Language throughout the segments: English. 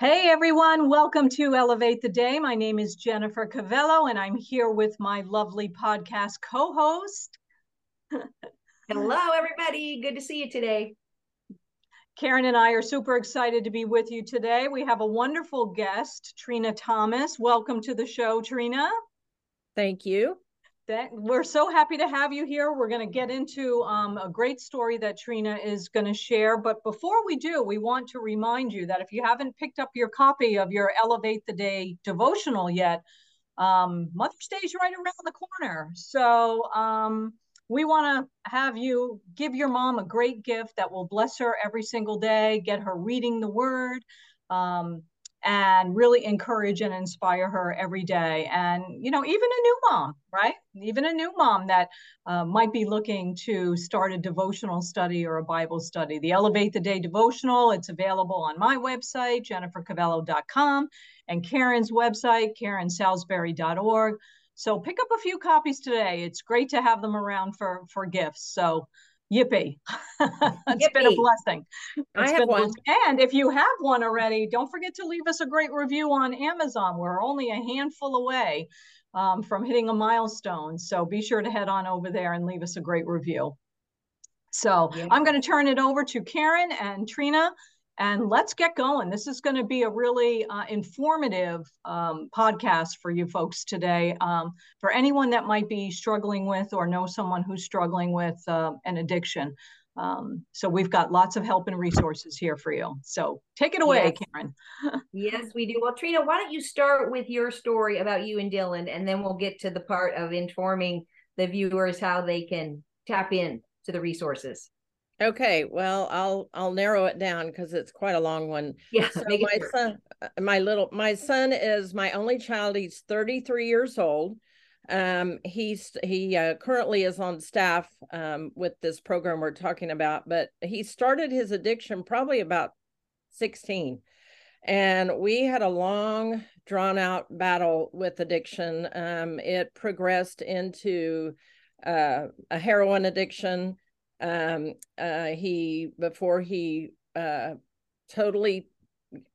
Hey everyone, welcome to Elevate the Day. My name is Jennifer Cavello, and I'm here with my lovely podcast co host. Hello, everybody. Good to see you today. Karen and I are super excited to be with you today. We have a wonderful guest, Trena Thomas. Welcome to the show, Trena. Thank you we're so happy to have you here. We're going to get into um, a great story that Trena is going to share. But before we do, we want to remind you that if you haven't picked up your copy of your Elevate the Day devotional yet, um, Mother's Day is right around the corner. So um, we want to have you give your mom a great gift that will bless her every single day, get her reading the word. Um, and really encourage and inspire her every day. And, you know, even a new mom, right? Even a new mom that uh, might be looking to start a devotional study or a Bible study. The Elevate the Day devotional, it's available on my website, jennifercavello.com, and Karen's website, karensalisbury.org. So pick up a few copies today. It's great to have them around for, for gifts. So Yippee. it's Yippee. been a blessing. It's I have one. And if you have one already, don't forget to leave us a great review on Amazon. We're only a handful away um, from hitting a milestone. So be sure to head on over there and leave us a great review. So yeah. I'm going to turn it over to Karen and Trena and let's get going. This is going to be a really uh, informative um, podcast for you folks today. Um, for anyone that might be struggling with or know someone who's struggling with uh, an addiction. Um, so we've got lots of help and resources here for you. So take it away, yes. Karen. yes, we do. Well, Trena, why don't you start with your story about you and Dylan, and then we'll get to the part of informing the viewers how they can tap in to the resources. Okay, well, I'll I'll narrow it down because it's quite a long one. Yeah, so my sure. son, uh, my little, my son is my only child. He's 33 years old. Um, he's he uh, currently is on staff um, with this program we're talking about, but he started his addiction probably about 16, and we had a long, drawn out battle with addiction. Um, it progressed into uh, a heroin addiction um, uh, he before he uh, totally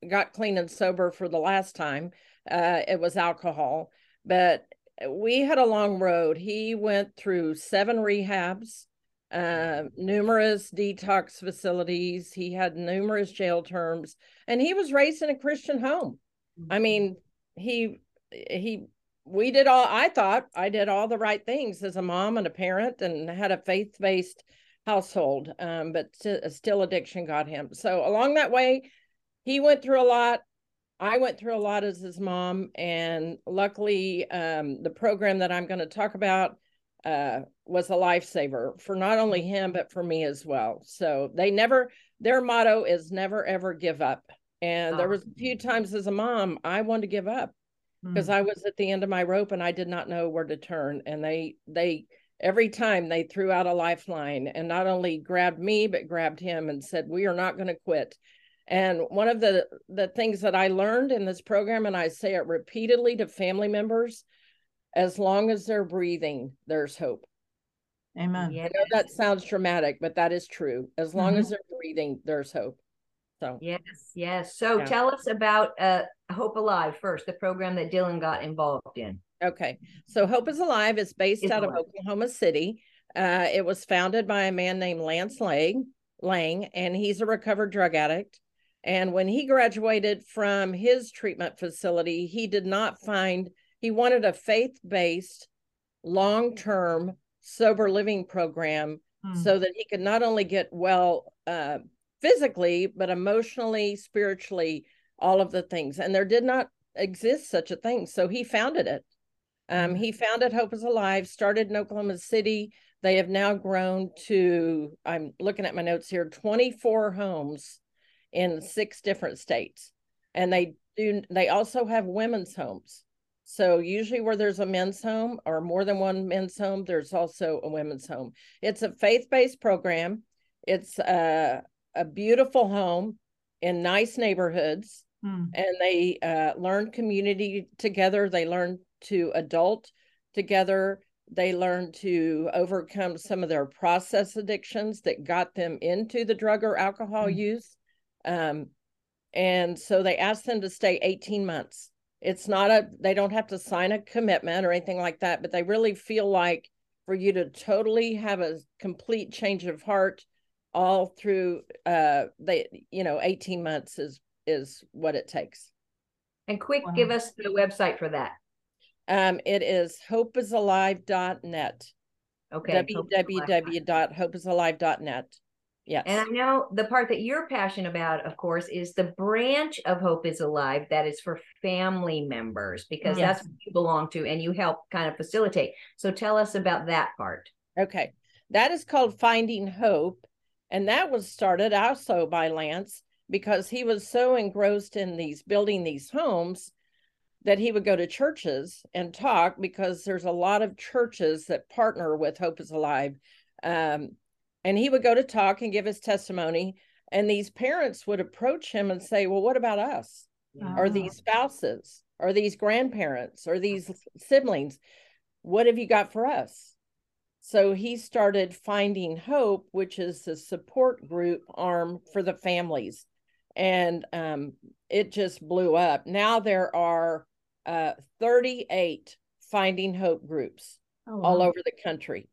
got clean and sober for the last time, uh, it was alcohol. But we had a long road. He went through seven rehabs, uh, numerous detox facilities. He had numerous jail terms, and he was raised in a Christian home. I mean, he he we did all i thought i did all the right things as a mom and a parent and had a faith-based household, um, but still addiction got him. So along that way, he went through a lot. I went through a lot as his mom, and luckily, um, the program that I'm going to talk about uh, was a lifesaver for not only him but for me as well. So they never, their motto is never ever give up. And there was a few times as a mom I wanted to give up because mm. I was at the end of my rope and I did not know where to turn. And they they every time they threw out a lifeline and not only grabbed me but grabbed him and said we are not going to quit. And one of the the things that i learned in this program and i say it repeatedly to family members as long as they're breathing there's hope. Amen. I know that sounds dramatic but that is true. As long mm-hmm. as they're breathing there's hope. So. Yes yes. So yeah. tell us about uh hope alive first the program that dylan got involved in Okay. So Hope is Alive is based it's out alive. of Oklahoma City. Uh, it was founded by a man named Lance Lang, Lang, and he's a recovered drug addict. And when he graduated from his treatment facility, he did not find, he wanted a faith based, long term, sober living program hmm. so that he could not only get well uh, physically, but emotionally, spiritually, all of the things. And there did not exist such a thing. So he founded it. Um, he founded Hope is Alive, started in Oklahoma City. They have now grown to, I'm looking at my notes here, 24 homes in six different states. And they do, they also have women's homes. So usually where there's a men's home or more than one men's home, there's also a women's home. It's a faith-based program. It's a, a beautiful home in nice neighborhoods. Hmm. And they uh, learn community together. They learn to adult together. They learn to overcome some of their process addictions that got them into the drug or alcohol mm-hmm. use. Um, And so they asked them to stay 18 months. It's not a, they don't have to sign a commitment or anything like that, but they really feel like for you to totally have a complete change of heart all through uh they you know 18 months is is what it takes and quick wow. give us the website for that um it is hopeisalive.net okay www.hopeisalive.net Yes. And I know the part that you're passionate about, of course, is the branch of Hope is Alive that is for family members because yes. that's what you belong to and you help kind of facilitate. So tell us about that part. Okay. That is called Finding Hope. And that was started also by Lance because he was so engrossed in these building these homes that he would go to churches and talk because there's a lot of churches that partner with Hope is Alive. Um, and he would go to talk and give his testimony and these parents would approach him and say well what about us? Yeah. or these spouses? Or these grandparents? Or these siblings? What have you got for us? So he started finding hope which is the support group arm for the families. And um, it just blew up. Now there are uh, 38 finding hope groups oh, wow. all over the country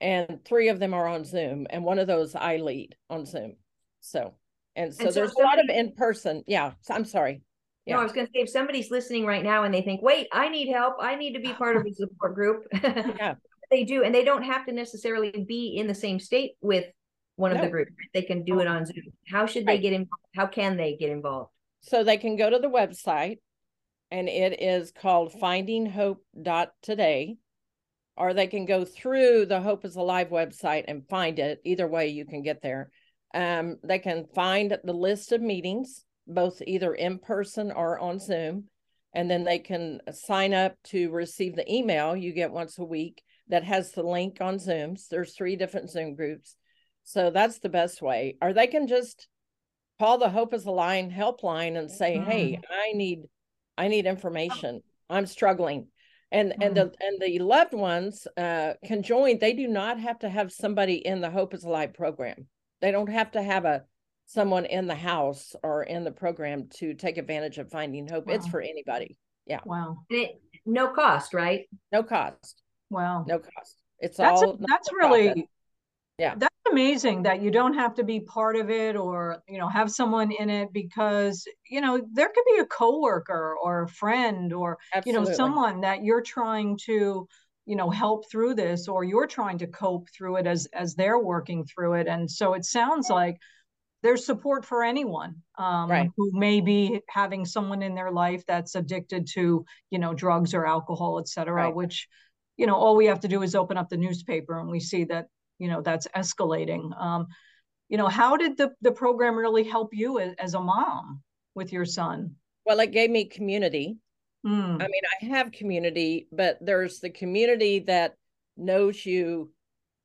and three of them are on Zoom, and one of those I lead on Zoom. So, and so, and so there's somebody, a lot of in person. Yeah, I'm sorry. Yeah. No, I was going to say if somebody's listening right now and they think, "Wait, I need help. I need to be part of a support group." yeah, they do, and they don't have to necessarily be in the same state with one of no. the groups. They can do it on Zoom. How should they get involved? How can they get involved? So they can go to the website, and it is called Finding Hope Today, or they can go through the Hope is Alive website and find it. Either way, you can get there. Um, they can find the list of meetings, both either in person or on Zoom, and then they can sign up to receive the email you get once a week that has the link on Zooms. There's three different Zoom groups. So that's the best way. Or they can just call the Hope is Alive helpline and say, mm-hmm. "Hey, I need I need information. I'm struggling." and mm-hmm. and the and the loved ones uh, can join. They do not have to have somebody in the hope is alive program. They don't have to have a someone in the house or in the program to take advantage of finding hope. Wow. it's for anybody. Yeah. Wow. It, no cost right? No cost. Wow. No cost. It's that's all a, that's really yeah that's amazing that you don't have to be part of it or you know have someone in it because you know there could be a coworker or a friend or Absolutely. you know someone that you're trying to you know help through this or you're trying to cope through it as as they're working through it and so it sounds like there's support for anyone um, right. who may be having someone in their life that's addicted to you know drugs or alcohol et cetera right. which you know all we have to do is open up the newspaper and we see that you know that's escalating. Um, you know how did the, the program really help you as, as a mom with your son? Well it gave me community. Mm. i mean i have community but there's the community that knows you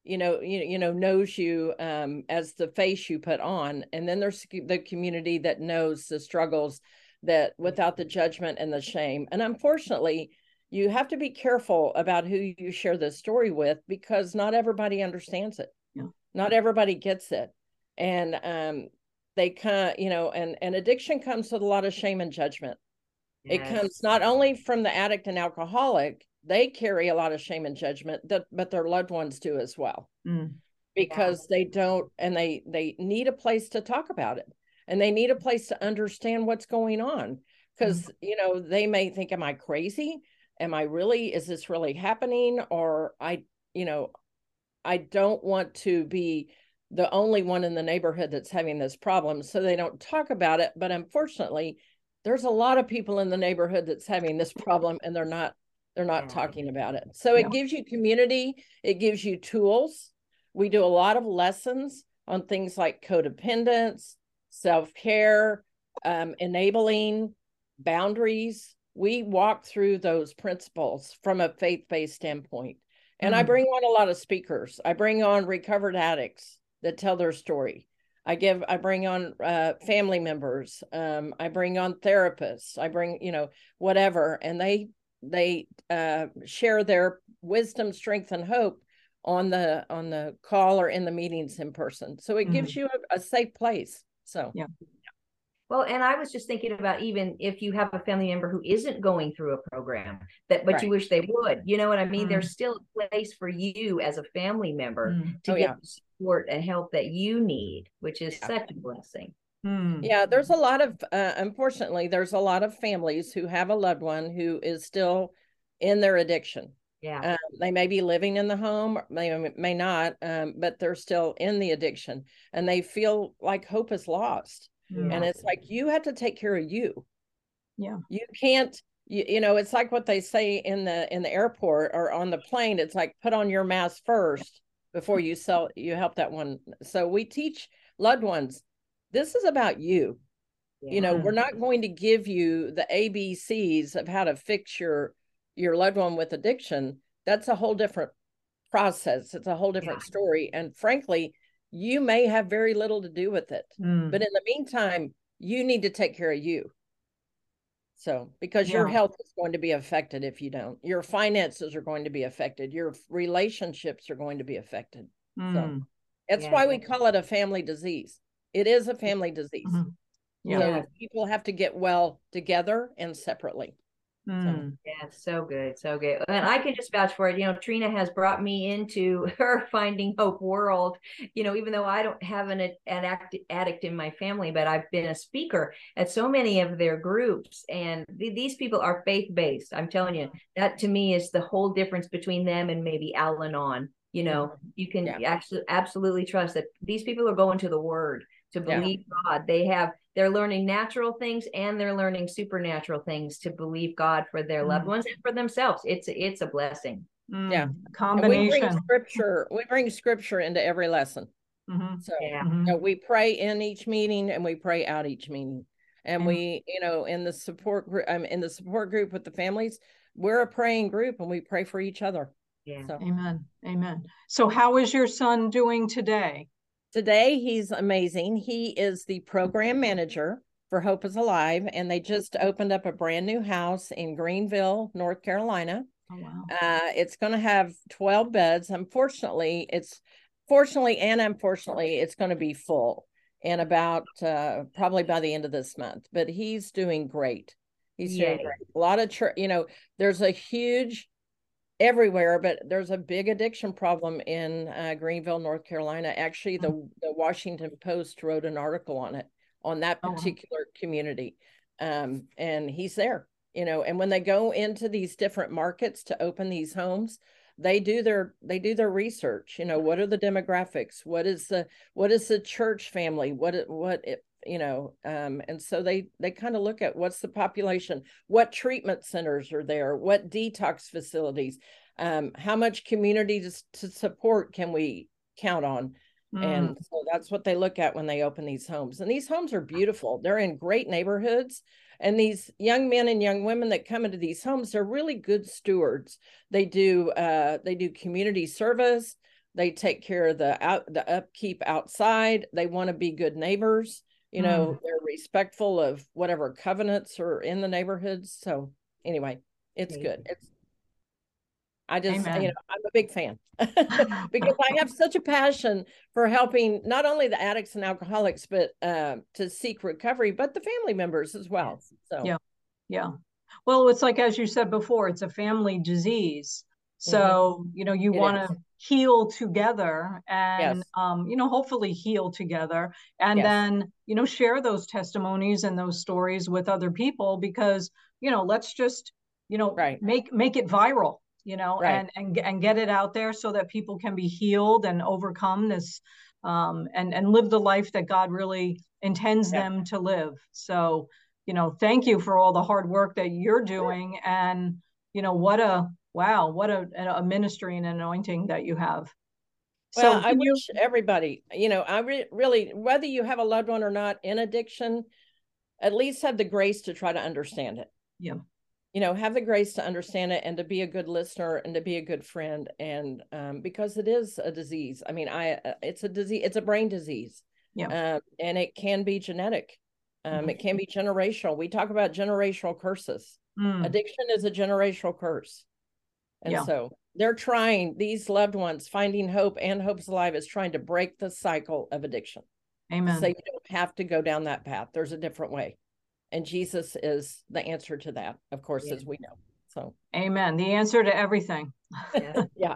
you know you, you know knows you um, as the face you put on. And then there's the community that knows the struggles that without the judgment and the shame. And unfortunately you have to be careful about who you share this story with because not everybody understands it. Yeah. Not everybody gets it. And um, they kind of, you know, and, and addiction comes with a lot of shame and judgment. Yes. It comes not only from the addict and alcoholic, they carry a lot of shame and judgment, that, but their loved ones do as well. Mm. Because yeah. they don't, and they they need a place to talk about it, and they need a place to understand what's going on. Because mm. you know they may think, "Am I crazy?" Am I really, is this really happening? Or I, you know, I don't want to be the only one in the neighborhood that's having this problem. So they don't talk about it. But unfortunately, there's a lot of people in the neighborhood that's having this problem and they're not they're not talking about it so it gives you community it gives you tools we do a lot of lessons on things like codependence self-care um, enabling boundaries we walk through those principles from a faith-based standpoint. And mm-hmm. i bring on a lot of speakers. I bring on recovered addicts that tell their story. I give i bring on uh, family members um, i bring on therapists i bring you know whatever and they they uh, share their wisdom strength and hope on the on the call or in the meetings in person. So it mm-hmm. gives you a, a safe place. So yeah Well, and I was just thinking about even if you have a family member who isn't going through a program that but right. you wish they would. You know what I mean? Mm. There's still a place for you as a family member mm. to oh, get yeah. support and help that you need, which is yeah. such a blessing. Mm. Yeah, there's a lot of uh, unfortunately there's a lot of families who have a loved one who is still in their addiction. Yeah. Um, they may be living in the home, may may not, um, but they're still in the addiction and they feel like hope is lost yeah. and it's like you have to take care of you. Yeah. You can't you, you know it's like what they say in the in the airport or on the plane it's like put on your mask first before you sell you help that one. So we teach loved ones this is about you. Yeah. you know we're not going to give you the abcs of how to fix your your loved one with addiction. That's a whole different process. It's a whole different yeah. story. And frankly you may have very little to do with it. Mm. But in the meantime, you need to take care of you. So, because yeah. your health is going to be affected if you don't, your finances are going to be affected, your relationships are going to be affected. Mm. So, that's yeah. why we call it a family disease. It is a family disease. Mm-hmm. Yeah. So, people have to get well together and separately. Mm. Yeah, so good, so good. And I can just vouch for it. You know, Trena has brought me into her finding hope world. You know, even though I don't have an, an act, addict in my family, but I've been a speaker at so many of their groups, and th- these people are faith based. I'm telling you, that to me is the whole difference between them and maybe Al Anon. You know, mm-hmm. you can yeah. actually absolutely trust that these people are going to the Word to believe yeah. God. They have they're learning natural things and they're learning supernatural things to believe God for their mm. loved ones and for themselves. It's it's a blessing. Mm. Yeah, combination. we bring scripture. We bring scripture into every lesson. Mm-hmm. So yeah. Mm-hmm. You know, we pray in each meeting and we pray out each meeting. And mm-hmm. we, you know, in the support group, I'm um, in the support group with the families. We're a praying group and we pray for each other. Yeah. So. Amen. Amen. So, how is your son doing today? Today, he's amazing. He is the program manager for Hope is Alive, and they just opened up a brand new house in Greenville, North Carolina. Oh, wow. Uh, it's going to have 12 beds. Unfortunately, it's fortunately and unfortunately, it's going to be full in about uh, probably by the end of this month. But he's doing great. He's Yay. doing great. A lot of, church, you know, there's a huge everywhere, but there's a big addiction problem in uh, Greenville, North Carolina. Actually, the, mm. the Washington Post wrote an article on it, on that particular oh. community. Um, and he's there, you know, and when they go into these different markets to open these homes, they do their they do their research you know what are the demographics what is the what is the church family what what it, you know um, and so they they kind of look at what's the population what treatment centers are there what detox facilities um, how much community to, to, support can we count on? Mm. and so that's what they look at when they open these homes and these homes are beautiful. They're in great neighborhoods and these young men and young women that come into these homes they're really good stewards. They do uh, they do community service. They take care of the out the upkeep outside. They want to be good neighbors you know mm. they're respectful of whatever covenants are in the neighborhoods. So anyway it's good. It's i just Amen. you know i'm a big fan because i have such a passion for helping not only the addicts and alcoholics but uh, to seek recovery but the family members as well. So yeah. Yeah. Well it's like as you said before it's a family disease. So mm-hmm. you know you want to heal together and yes. um, you know hopefully heal together and yes. then you know share those testimonies and those stories with other people because you know let's just you know right. make make it viral you know right. and and and get it out there so that people can be healed and overcome this um, and and live the life that God really intends them to live so you know thank you for all the hard work that you're doing and you know what a wow, what a, a ministry and anointing that you have. Well, so I you... wish everybody, you know, I re- really, whether you have a loved one or not in addiction, at least have the grace to try to understand it. Yeah. You know, have the grace to understand it and to be a good listener and to be a good friend. And um, because it is a disease. I mean, I, uh, it's a disease, it's a brain disease. Yeah. Um, and it can be genetic. Um, mm-hmm. It can be generational. We talk about generational curses. Mm. Addiction is a generational curse. And yeah. so they're trying, these loved ones, finding hope and Hope's Alive is trying to break the cycle of addiction. Amen. So you don't have to go down that path. There's a different way. And Jesus is the answer to that, of course, yeah. as we know. So, amen. The answer to everything. Yeah. yeah.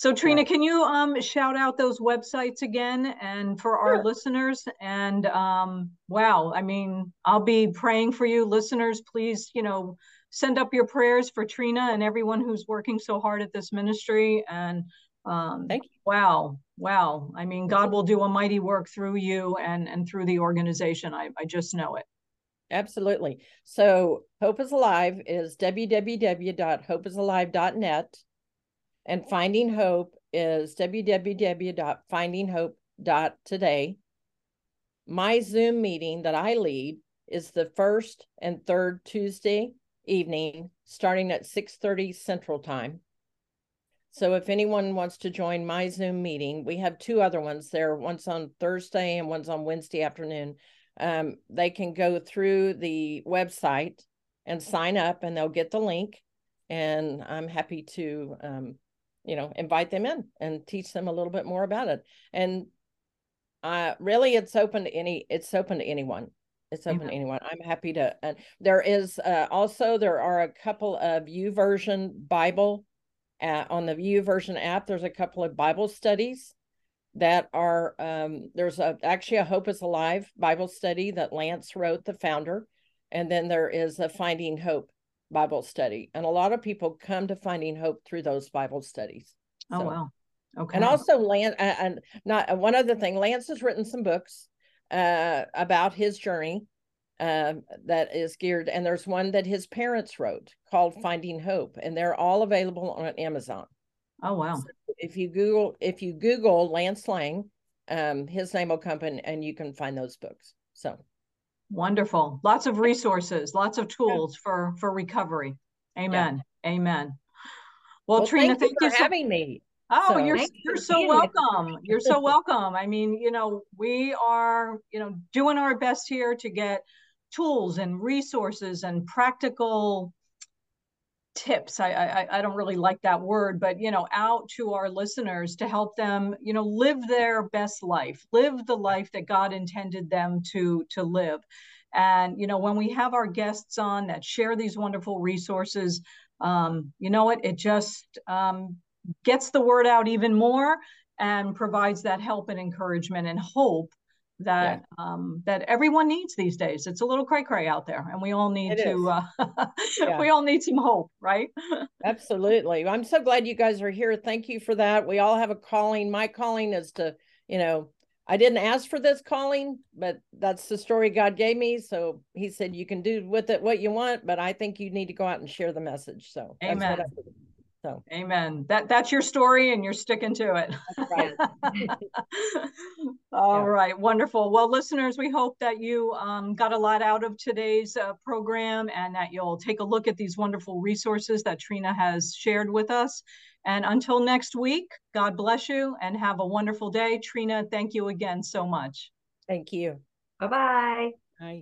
So Trena, can you um, shout out those websites again and for our listeners? And um, wow, I mean, I'll be praying for you, listeners. Please, you know, send up your prayers for Trena and everyone who's working so hard at this ministry. And um, thank you. Wow, wow. I mean, God will do a mighty work through you and and through the organization. I I just know it. Absolutely. So Hope is Alive is www.hopeisalive.net and Finding Hope is www.findinghope.today. My Zoom meeting that I lead is the first and third Tuesday evening, starting at 6:30 Central Time. So if anyone wants to join my Zoom meeting, we have two other ones there. One's on Thursday and one's on Wednesday afternoon. Um, they can go through the website and sign up, and they'll get the link. And I'm happy to um, you know invite them in and teach them a little bit more about it and uh really it's open to any it's open to anyone it's open Amen. to anyone i'm happy to and there is uh, also there are a couple of YouVersion bible uh, on the YouVersion app there's a couple of bible studies that are um there's a actually a hope is alive bible study that lance wrote the founder and then there is a finding hope Bible study. And a lot of people come to finding hope through those Bible studies. Oh, so. wow. Okay. And also Lance and not one other thing, Lance has written some books uh, about his journey uh, that is geared, and there's one that his parents wrote called Finding Hope, and they're all available on Amazon. Oh wow. So if you Google if you Google Lance Lang, um, his name will come in and you can find those books. So Wonderful. Lots of resources, lots of tools yeah. for for recovery. Amen. Yeah. Amen. Well, well Trena, thank, you thank you for having me. Oh, so, you're you're so welcome. you're so welcome. I mean, you know, we are, you know, doing our best here to get tools and resources and practical tips I, I i don't really like that word but you know out to our listeners to help them you know live their best life live the life that god intended them to to live and you know when we have our guests on that share these wonderful resources um, you know what it just um, gets the word out even more and provides that help and encouragement and hope that yeah. um, that everyone needs these days. It's a little cray cray out there, and we all need it to uh, yeah. we all need some hope, right? Absolutely. I'm so glad you guys are here. Thank you for that. We all have a calling. My calling is to, you know, I didn't ask for this calling, but that's the story God gave me. So He said you can do with it what you want, but I think you need to go out and share the message. So Amen. So amen. That that's your story and you're sticking to it. Right. All yeah. right. Wonderful. Well, listeners, we hope that you um, got a lot out of today's uh, program and that you'll take a look at these wonderful resources that Trena has shared with us. And until next week, God bless you and have a wonderful day. Trena, thank you again so much. Thank you. Bye-bye. Bye.